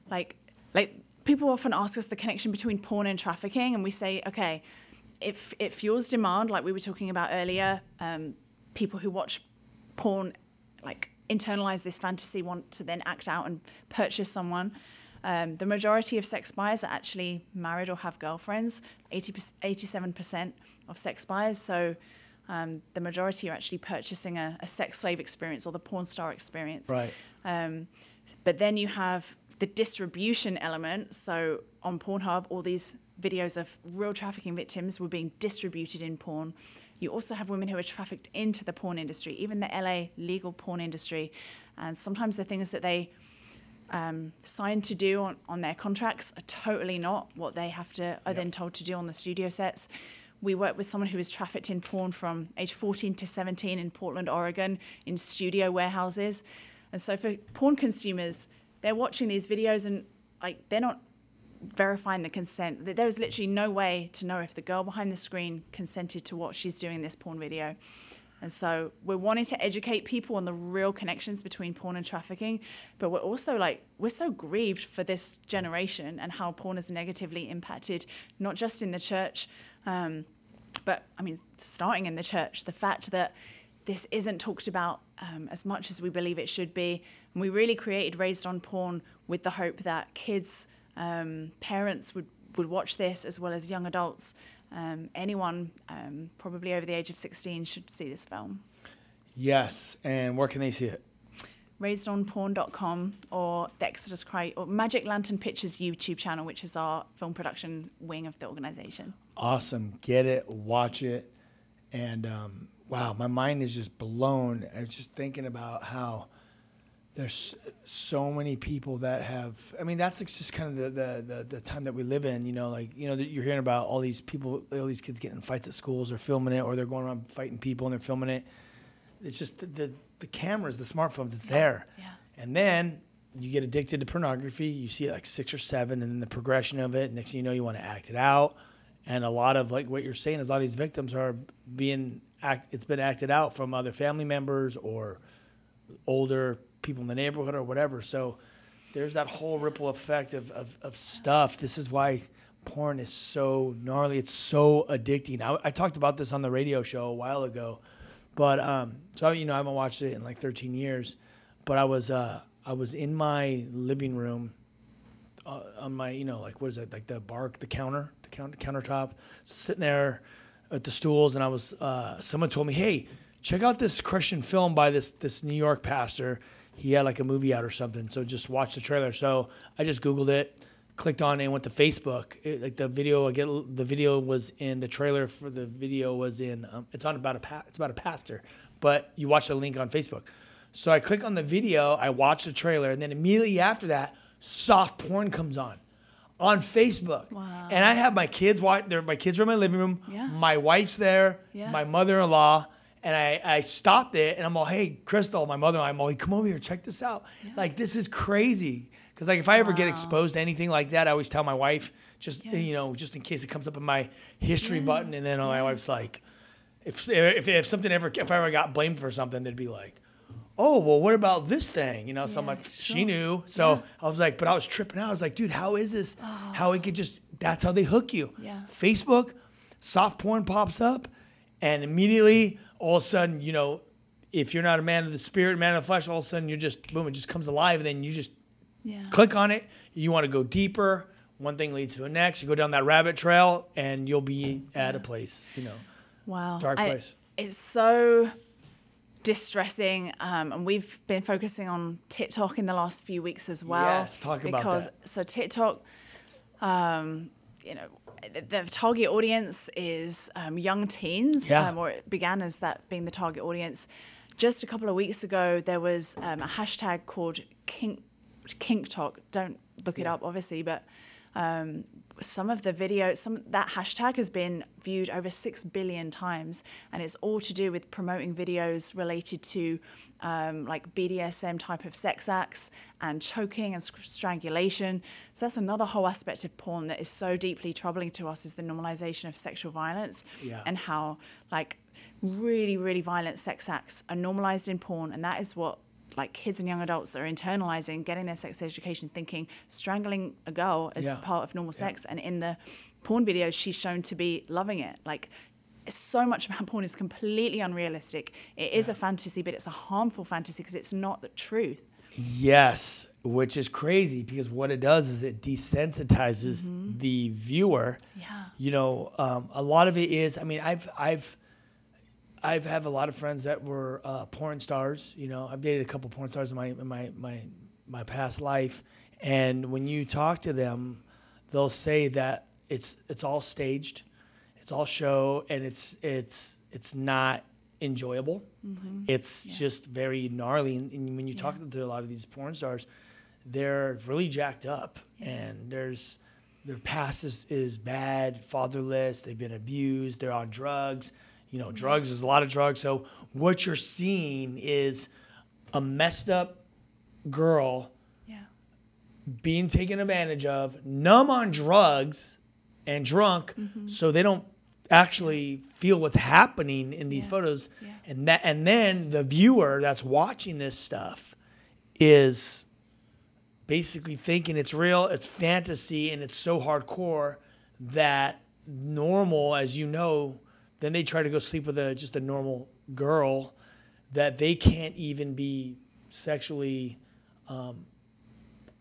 like, like people often ask us the connection between porn and trafficking, and we say, okay, if it fuels demand, like we were talking about earlier, um, people who watch porn, like internalize this fantasy, want to then act out and purchase someone. Um, the majority of sex buyers are actually married or have girlfriends, 80, 87% of sex buyers. So um, the majority are actually purchasing a, a sex slave experience or the porn star experience. right. Um, but then you have the distribution element. So on Pornhub, all these videos of real trafficking victims were being distributed in porn. You also have women who are trafficked into the porn industry, even the LA legal porn industry. And sometimes the things that they um, signed to do on, on their contracts are totally not what they have to are then told to do on the studio sets. We worked with someone who was trafficked in porn from age 14 to 17 in Portland, Oregon, in studio warehouses. And so for porn consumers, they're watching these videos and like they're not verifying the consent. There was literally no way to know if the girl behind the screen consented to what she's doing in this porn video. And so we're wanting to educate people on the real connections between porn and trafficking, but we're also like, we're so grieved for this generation and how porn has negatively impacted not just in the church, um, but I mean, starting in the church, the fact that this isn't talked about um, as much as we believe it should be. And we really created Raised on Porn with the hope that kids, um, parents would, would watch this as well as young adults. Um, anyone, um, probably over the age of 16, should see this film. Yes. And where can they see it? raisedonporn.com or the Exodus Cry or Magic Lantern Pictures YouTube channel, which is our film production wing of the organization. Awesome. Get it. Watch it. and um, wow, my mind is just blown. I was just thinking about how there's so many people that have. I mean, that's just kind of the, the the the time that we live in. You know, like you know, you're hearing about all these people, all these kids getting fights at schools, or filming it, or they're going around fighting people and they're filming it. It's just the the, the cameras, the smartphones. It's there. Yeah. And then you get addicted to pornography. You see it like six or seven, and then the progression of it. Next thing you know, you want to act it out. And a lot of like what you're saying is a lot of these victims are being act. It's been acted out from other family members or older people in the neighborhood or whatever. So there's that whole ripple effect of, of, of stuff. This is why porn is so gnarly. It's so addicting. I, I talked about this on the radio show a while ago, but um, so you know I haven't watched it in like 13 years, but I was uh, I was in my living room uh, on my you know like what is it like the bark the counter the counter countertop sitting there at the stools and I was uh, someone told me hey check out this Christian film by this this New York pastor he had like a movie out or something so just watch the trailer so I just googled it clicked on it and went to Facebook it, like the video I get the video was in the trailer for the video was in um, it's on about a pa- it's about a pastor but you watch the link on Facebook so I click on the video I watch the trailer and then immediately after that soft porn comes on on Facebook. Wow. And I have my kids watch there my kids are in my living room. Yeah. My wife's there, Yeah. my mother-in-law, and I, I stopped it and I'm all, hey, Crystal, my mother-in-law, I'm all, come over here, check this out. Like this is crazy. Cause like if I ever get exposed to anything like that, I always tell my wife, just Yeah. you know, just in case it comes up in my history button, and then my wife's like, if, if if something ever if I ever got blamed for something, they'd be like, oh well what about this thing? You know so i'm Yeah, like she knew. So i was like but i was tripping out. I was like dude how is this? Oh. How it could just that's how they hook you. Yeah. facebook soft porn pops up and immediately all of a sudden you know if you're not a man of the spirit man of the flesh all of a sudden you're just boom it just comes alive and then you just Yeah. click on it you want to go deeper one thing leads to the next you go down that rabbit trail and you'll be at a place you know Wow. Dark I- place. it's so distressing. Um, and we've been focusing on TikTok in the last few weeks as well. Yes, talk about because, that. So TikTok, um, you know, the- target audience is um, young teens, Yeah. um, or it began as that being the target audience. Just a couple of weeks ago, there was um, a hashtag called Kink, KinkTok. Don't look it up, obviously, but um, some of the video, some that hashtag has been viewed over six billion times, and it's all to do with promoting videos related to um, like BDSM type of sex acts and choking and strangulation. So that's another whole aspect of porn that is so deeply troubling to us is the normalization of sexual violence Yeah. and how like really really violent sex acts are normalized in porn, and that is what like kids and young adults are internalizing, getting their sex education, thinking strangling a girl is Yeah. part of normal sex. And in the porn videos, she's shown to be loving it. Like, so much about porn is completely unrealistic. It is a fantasy, but it's a harmful fantasy because it's not the truth. Yes, which is crazy because what it does is it desensitizes the viewer. Yeah. You know, um, a lot of it is. I mean, I've I've I've have a lot of friends that were uh, porn stars. You know, I've dated a couple porn stars in my in my my my past life, and when you talk to them, they'll say that it's it's all staged, it's all show, and it's it's it's not enjoyable. It's just very gnarly. And, and when you talk to a lot of these porn stars, they're really jacked up, and there's their past is, is bad, fatherless. They've been abused. They're on drugs. You know, drugs is a lot of drugs. So what you're seeing is a messed up girl Yeah. being taken advantage of, numb on drugs and drunk, Mm-hmm. so they don't actually feel what's happening in these Yeah. photos. Yeah. And that and then the viewer that's watching this stuff is basically thinking it's real, it's fantasy, and it's so hardcore that normal, as you know, then they try to go sleep with a just a normal girl that they can't even be sexually um,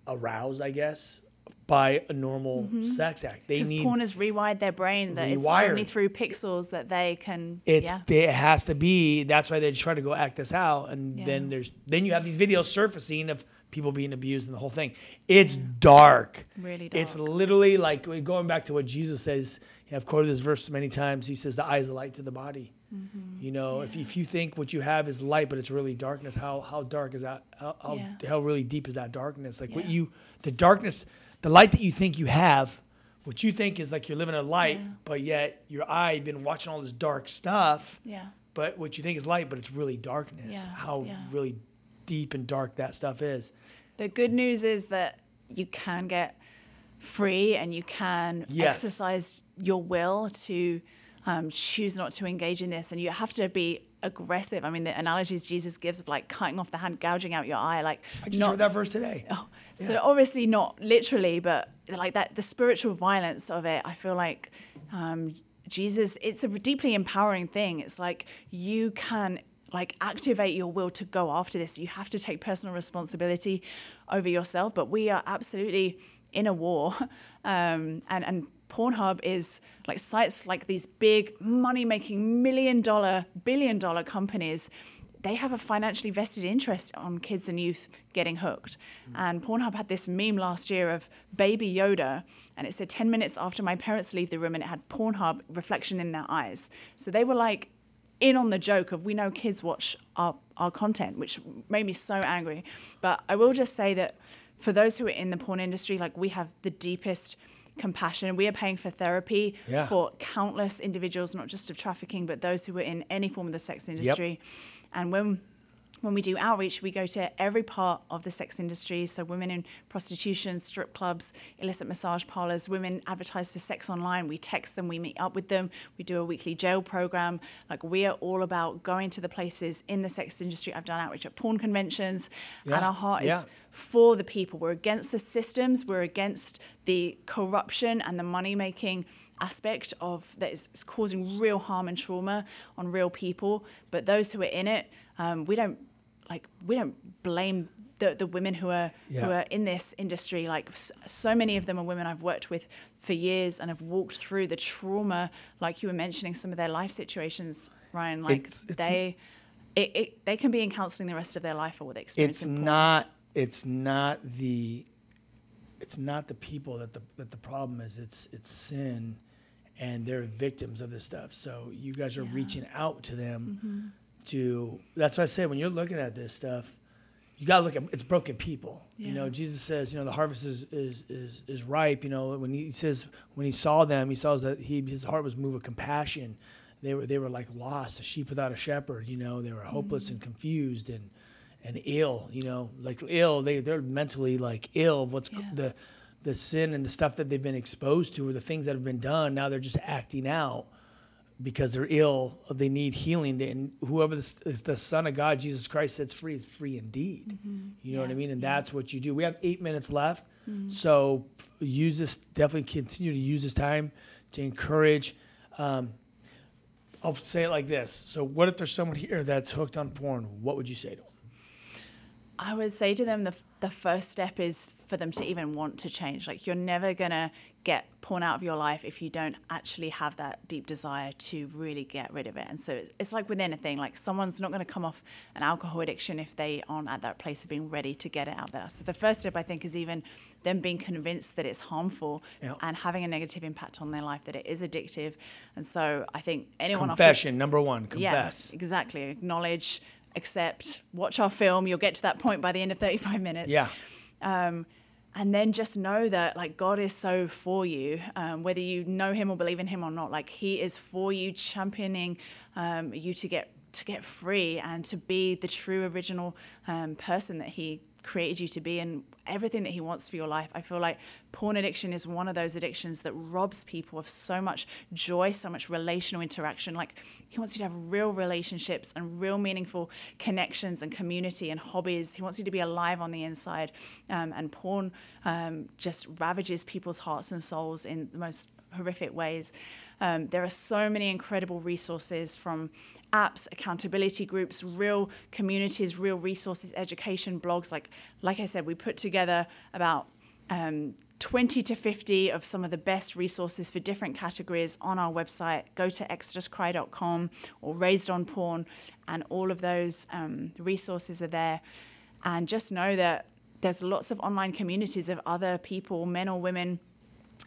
aroused, I guess, by a normal sex act. They need porn has rewired their brain that it's only through pixels that they can. it's yeah. it has to be. That's why they try to go act this out, and then there's then you have these videos surfacing of people being abused and the whole thing. It's dark. Really dark. It's literally like going back to what Jesus says. I've quoted this verse many times. He says, "The eye is a light to the body." Mm-hmm. You know, if, if you think what you have is light, but it's really darkness, how how dark is that? How how, Yeah. how really deep is that darkness? Like what you, the darkness, the light that you think you have, what you think is like you're living a light, Yeah. but yet your eye been watching all this dark stuff. Yeah. But what you think is light, but it's really darkness. Yeah, How yeah. really deep and dark that stuff is. The good news is that you can get free and you can Yes. exercise your will to um, choose not to engage in this. And you have to be aggressive. I mean, the analogies Jesus gives of like cutting off the hand, gouging out your eye, like I just not heard that verse today. Oh, so obviously not literally, but like that, the spiritual violence of it, I feel like um, Jesus, it's a deeply empowering thing. It's like you can like activate your will to go after this. You have to take personal responsibility over yourself, but we are absolutely in a war. Um, and, and Pornhub is like sites like these big money making million dollar, billion dollar companies they have a financially vested interest on kids and youth getting hooked. And Pornhub had this meme last year of baby Yoda, and it said 10 minutes after my parents leave the room, and it had Pornhub reflection in their eyes. So they were like in on the joke of we know kids watch our, our content, which made me so angry. But I will just say that for those who are in the porn industry, like we have the deepest compassion. We are paying for therapy Yeah. for countless individuals, not just of trafficking, but those who are in any form of the sex industry. And when when we do outreach, we go to every part of the sex industry. So women in prostitution, strip clubs, illicit massage parlors, women advertise for sex online. We text them, we meet up with them, we do a weekly jail program. Like we are all about going to the places in the sex industry. I've done outreach at porn conventions, and our heart is yeah. for the people. We're against the systems. We're against the corruption and the money making aspect of that is, is causing real harm and trauma on real people. But those who are in it, um, we don't like we don't blame the, the women who are who are in this industry. Like so many of them are women I've worked with for years and have walked through the trauma, like you were mentioning, some of their life situations, Ryan. Like It's- it's- they. It, it, they can be in counseling the rest of their life for what they experience. it's not it's not the it's not the people that the that the problem is it's it's sin and they're victims of this stuff so you guys are reaching out to them Mm-hmm. To that's why i say when you're looking at this stuff you got to look at it's broken people. You know jesus says you know the harvest is, is is is ripe you know when he says when he saw them he saw that he his heart was moved with compassion. They were they were like lost a sheep without a shepherd you know they were hopeless and mm-hmm. confused and and ill you know like ill they they're mentally like ill of what's Yeah. the the sin and the stuff that they've been exposed to or the things that have been done. Now they're just acting out because they're ill they need healing and whoever the, is the son of god jesus christ sets free is free indeed. You know what i mean? And yeah. that's what you do. We have eight minutes left. So use this definitely continue to use this time to encourage um, i'll say it like this. So what if there's someone here that's hooked on porn? What would you say to them? I would say to them the, the first step is for them to even want to change. Like, you're never going to get porn out of your life if you don't actually have that deep desire to really get rid of it. And so it's- it's like with anything, like, someone's not going to come off an alcohol addiction if they aren't at that place of being ready to get it out there. So the first step, I think, is even them being convinced that it's harmful Yeah. and having a negative impact on their life, that it is addictive. And so I think anyone after confession number one confess yeah, exactly. Acknowledge, accept, watch our film. You'll get to that point by the end of 35 minutes. yeah Um, and then just know that like God is so for you, um, whether you know Him or believe in Him or not. Like He is for you, championing um, you to get to get free and to be the true original um, person that He created you to be and everything that he wants for your life. I feel like porn addiction is one of those addictions that robs people of so much joy, so much relational interaction. Like he wants you to have real relationships and real meaningful connections and community and hobbies. He wants you to be alive on the inside. Um, and porn um, just ravages people's hearts and souls in the most horrific ways. Um, there are so many incredible resources from apps, accountability groups, real communities, real resources, education blogs. Like, like I said, we put together about um, 20 to 50 of some of the best resources for different categories on our website. Go to exoduscry.com or Raised on Porn, and all of those um, resources are there. And just know that there's lots of online communities of other people, men or women.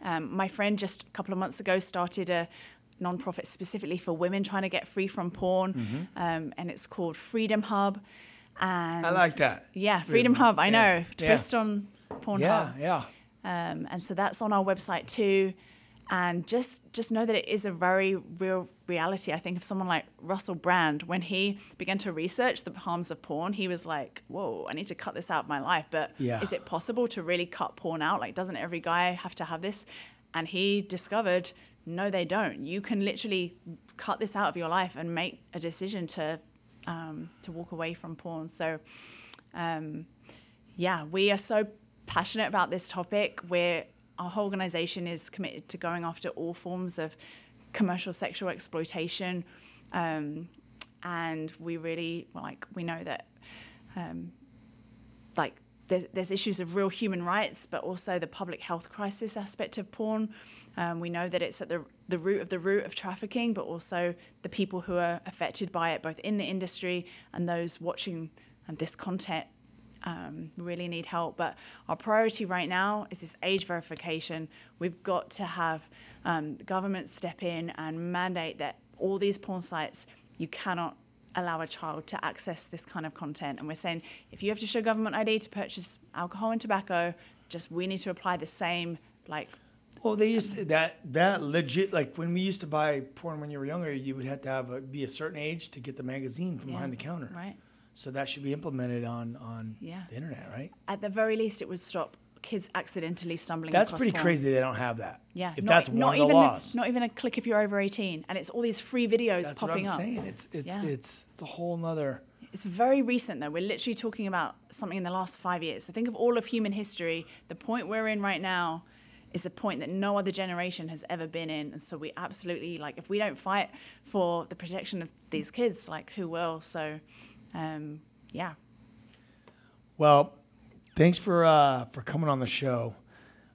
Um, my friend just a couple of months ago started a nonprofit specifically for women trying to get free from porn, um, and it's called Freedom Hub. And Mm-hmm. I like that. Yeah, Freedom Hub. I Yeah. know. Yeah. Twist on Pornhub. Yeah, yeah. Um, and so that's on our website too. And just just know that it is a very real reality. I think of someone like Russell Brand, when he began to research the harms of porn, he was like, "Whoa, I need to cut this out of my life." But Yeah. is it possible to really cut porn out? Like, doesn't every guy have to have this? And he discovered, no, they don't. You can literally cut this out of your life and make a decision to um, to walk away from porn. So um, yeah, we are so passionate about this topic. We're our whole organization is committed to going after all forms of commercial sexual exploitation, um, and we really like we know that um, like there's, there's issues of real human rights, but also the public health crisis aspect of porn. Um, we know that it's at the the root of the root of trafficking, but also the people who are affected by it, both in the industry and those watching um, this content um, really need help. But our priority right now is this age verification. We've got to have um, the government step in and mandate that all these porn sites, you cannot allow a child to access this kind of content. And we're saying if you have to show government ID to purchase alcohol and tobacco, just we need to apply the same like Well, they used to, that that legit like when we used to buy porn when you were younger, you would have to have a, be a certain age to get the magazine from Yeah, behind the counter. right. So that should be implemented on on Yeah. the internet, right? At the very least, it would stop kids accidentally stumbling. That's pretty porn. crazy they don't have that. Yeah, If not, that's not one of the even laws. not even a click if you're over 18, and it's all these free videos that's what popping I'm up. saying. It's it's Yeah. it's it's a whole nother. It's very recent though. We're literally talking about something in the last five years. So think of all of human history. The point we're in right now is a point that no other generation has ever been in. And so we absolutely like if we don't fight for the protection of these kids, like who will? So um, yeah. Well, thanks for uh, for coming on the show.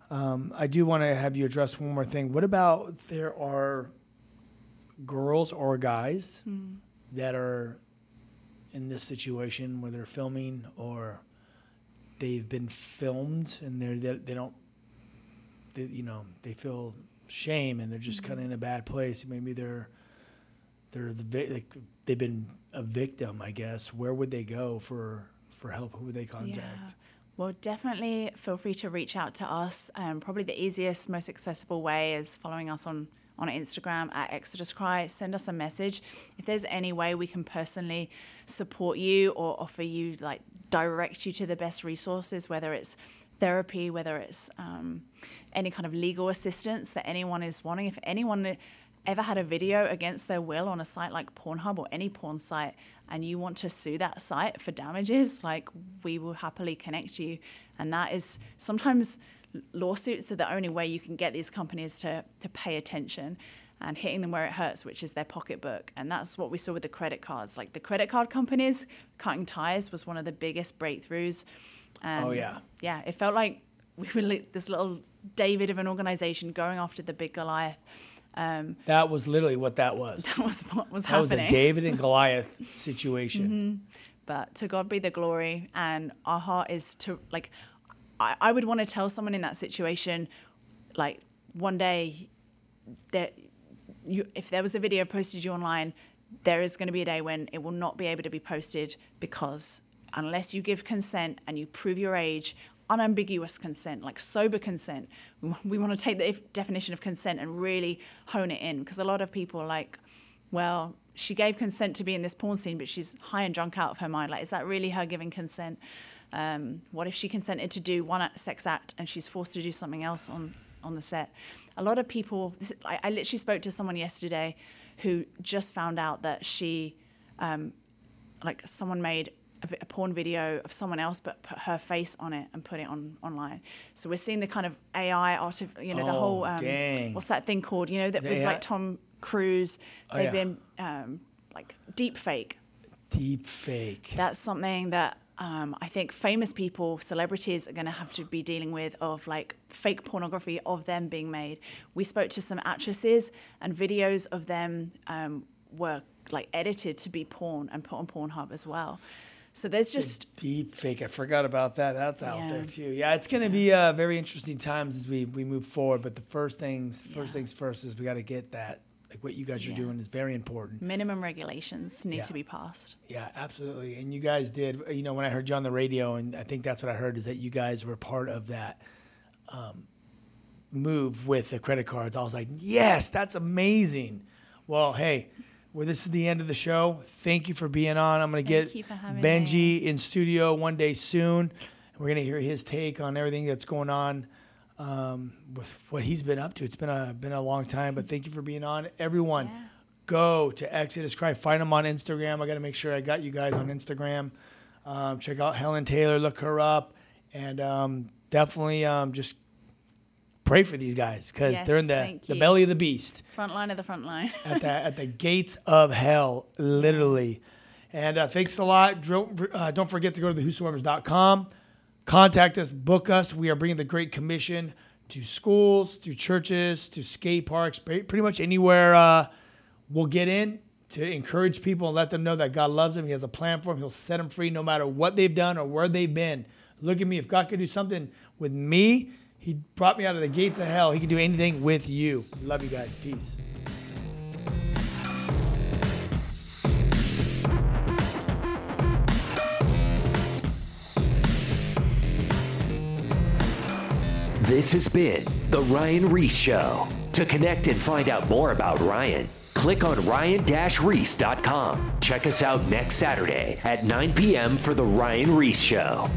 Um, I do want to have you address one more thing. What about there are girls or guys Hmm. that are in this situation where they're filming or they've been filmed and they're they, they don't they, you know they feel shame and they're just Mm-hmm. kind of in a bad place. Maybe they're they're the like they've been a victim, I guess. Where would they go for for help? Who would they contact? Yeah. Well, definitely feel free to reach out to us. Um, probably the easiest, most accessible way is following us on on Instagram at Exodus Cry. Send us a message. If there's any way we can personally support you or offer you, like, direct you to the best resources, whether it's therapy, whether it's um, any kind of legal assistance that anyone is wanting. If anyone ever had a video against their will on a site like Pornhub or any porn site, and you want to sue that site for damages, like we will happily connect you. And that is sometimes lawsuits are the only way you can get these companies to, to pay attention and hitting them where it hurts, which is their pocketbook. And that's what we saw with the credit cards. Like the credit card companies cutting ties was one of the biggest breakthroughs. And Oh, yeah. Yeah, it felt like we were this little David of an organization going after the big Goliath. Um, That was literally what that was. that was what was happening. That was a David and Goliath situation. but to God be the glory. And our heart is to like, I, I would want to tell someone in that situation, like one day, that you, if there was a video posted you online, there is going to be a day when it will not be able to be posted because unless you give consent and you prove your age, unambiguous consent, like sober consent, we, want to take the definition of consent and really hone it in because a lot of people are like, well, she gave consent to be in this porn scene, but she's high and drunk out of her mind. Like, is that really her giving consent? Um, what if she consented to do one sex act and she's forced to do something else on, on the set? A lot of people, this, I, I literally spoke to someone yesterday who just found out that she, um, like, someone made a, porn video of someone else but put her face on it and put it on online. So we're seeing the kind of AI, artif- you know, the Oh, whole, um, what's that thing called? You know, that with Yeah. like Tom Cruise, Oh, they've yeah. been um, like deep fake. Deep fake. That's something that um, I think famous people, celebrities, are going to have to be dealing with of like fake pornography of them being made. We spoke to some actresses, and videos of them um, were like edited to be porn and put on Pornhub as well. So there's just Deep fake. I forgot about that. That's out Yeah. there too. Yeah, it's going to be uh, very interesting times as we, we move forward. But the first things first Yeah. things first is we got to get that Like what you guys are doing is very important. Minimum regulations need Yeah. to be passed. Yeah, absolutely. And you guys did, you know, when I heard you on the radio, and I think that's what I heard is that you guys were part of that um, move with the credit cards. I was like, yes, that's amazing. Well, hey, well, this is the end of the show. Thank you for being on. I'm going to get you for having Benji in studio one day soon. We're going to hear his take on everything that's going on um, with what he's been up to. It's been a been a long time, but thank you for being on. Everyone, Yeah. go to Exodus Cry. Find them on Instagram. I got to make sure I got you guys on Instagram. Um, check out Helen Taylor. Look her up, and um, definitely um, just pray for these guys because they're in the, the belly of the beast Front line of the front line. at the at the gates of hell, literally. And uh, thanks a lot. Don't, uh, don't forget to go to the whosoever's.com. Contact us, book us. We are bringing the Great Commission to schools, to churches, to skate parks, pretty much anywhere uh, we'll get in to encourage people and let them know that God loves them. He has a plan for them. He'll set them free no matter what they've done or where they've been. Look at me. If God could do something with me, He brought me out of the gates of hell. He can do anything with you. Love you guys. Peace. This has been The Ryan Ries Show. To connect and find out more about Ryan, click on ryan-ries.com. Check us out next Saturday at 9 p.m. for The Ryan Ries Show.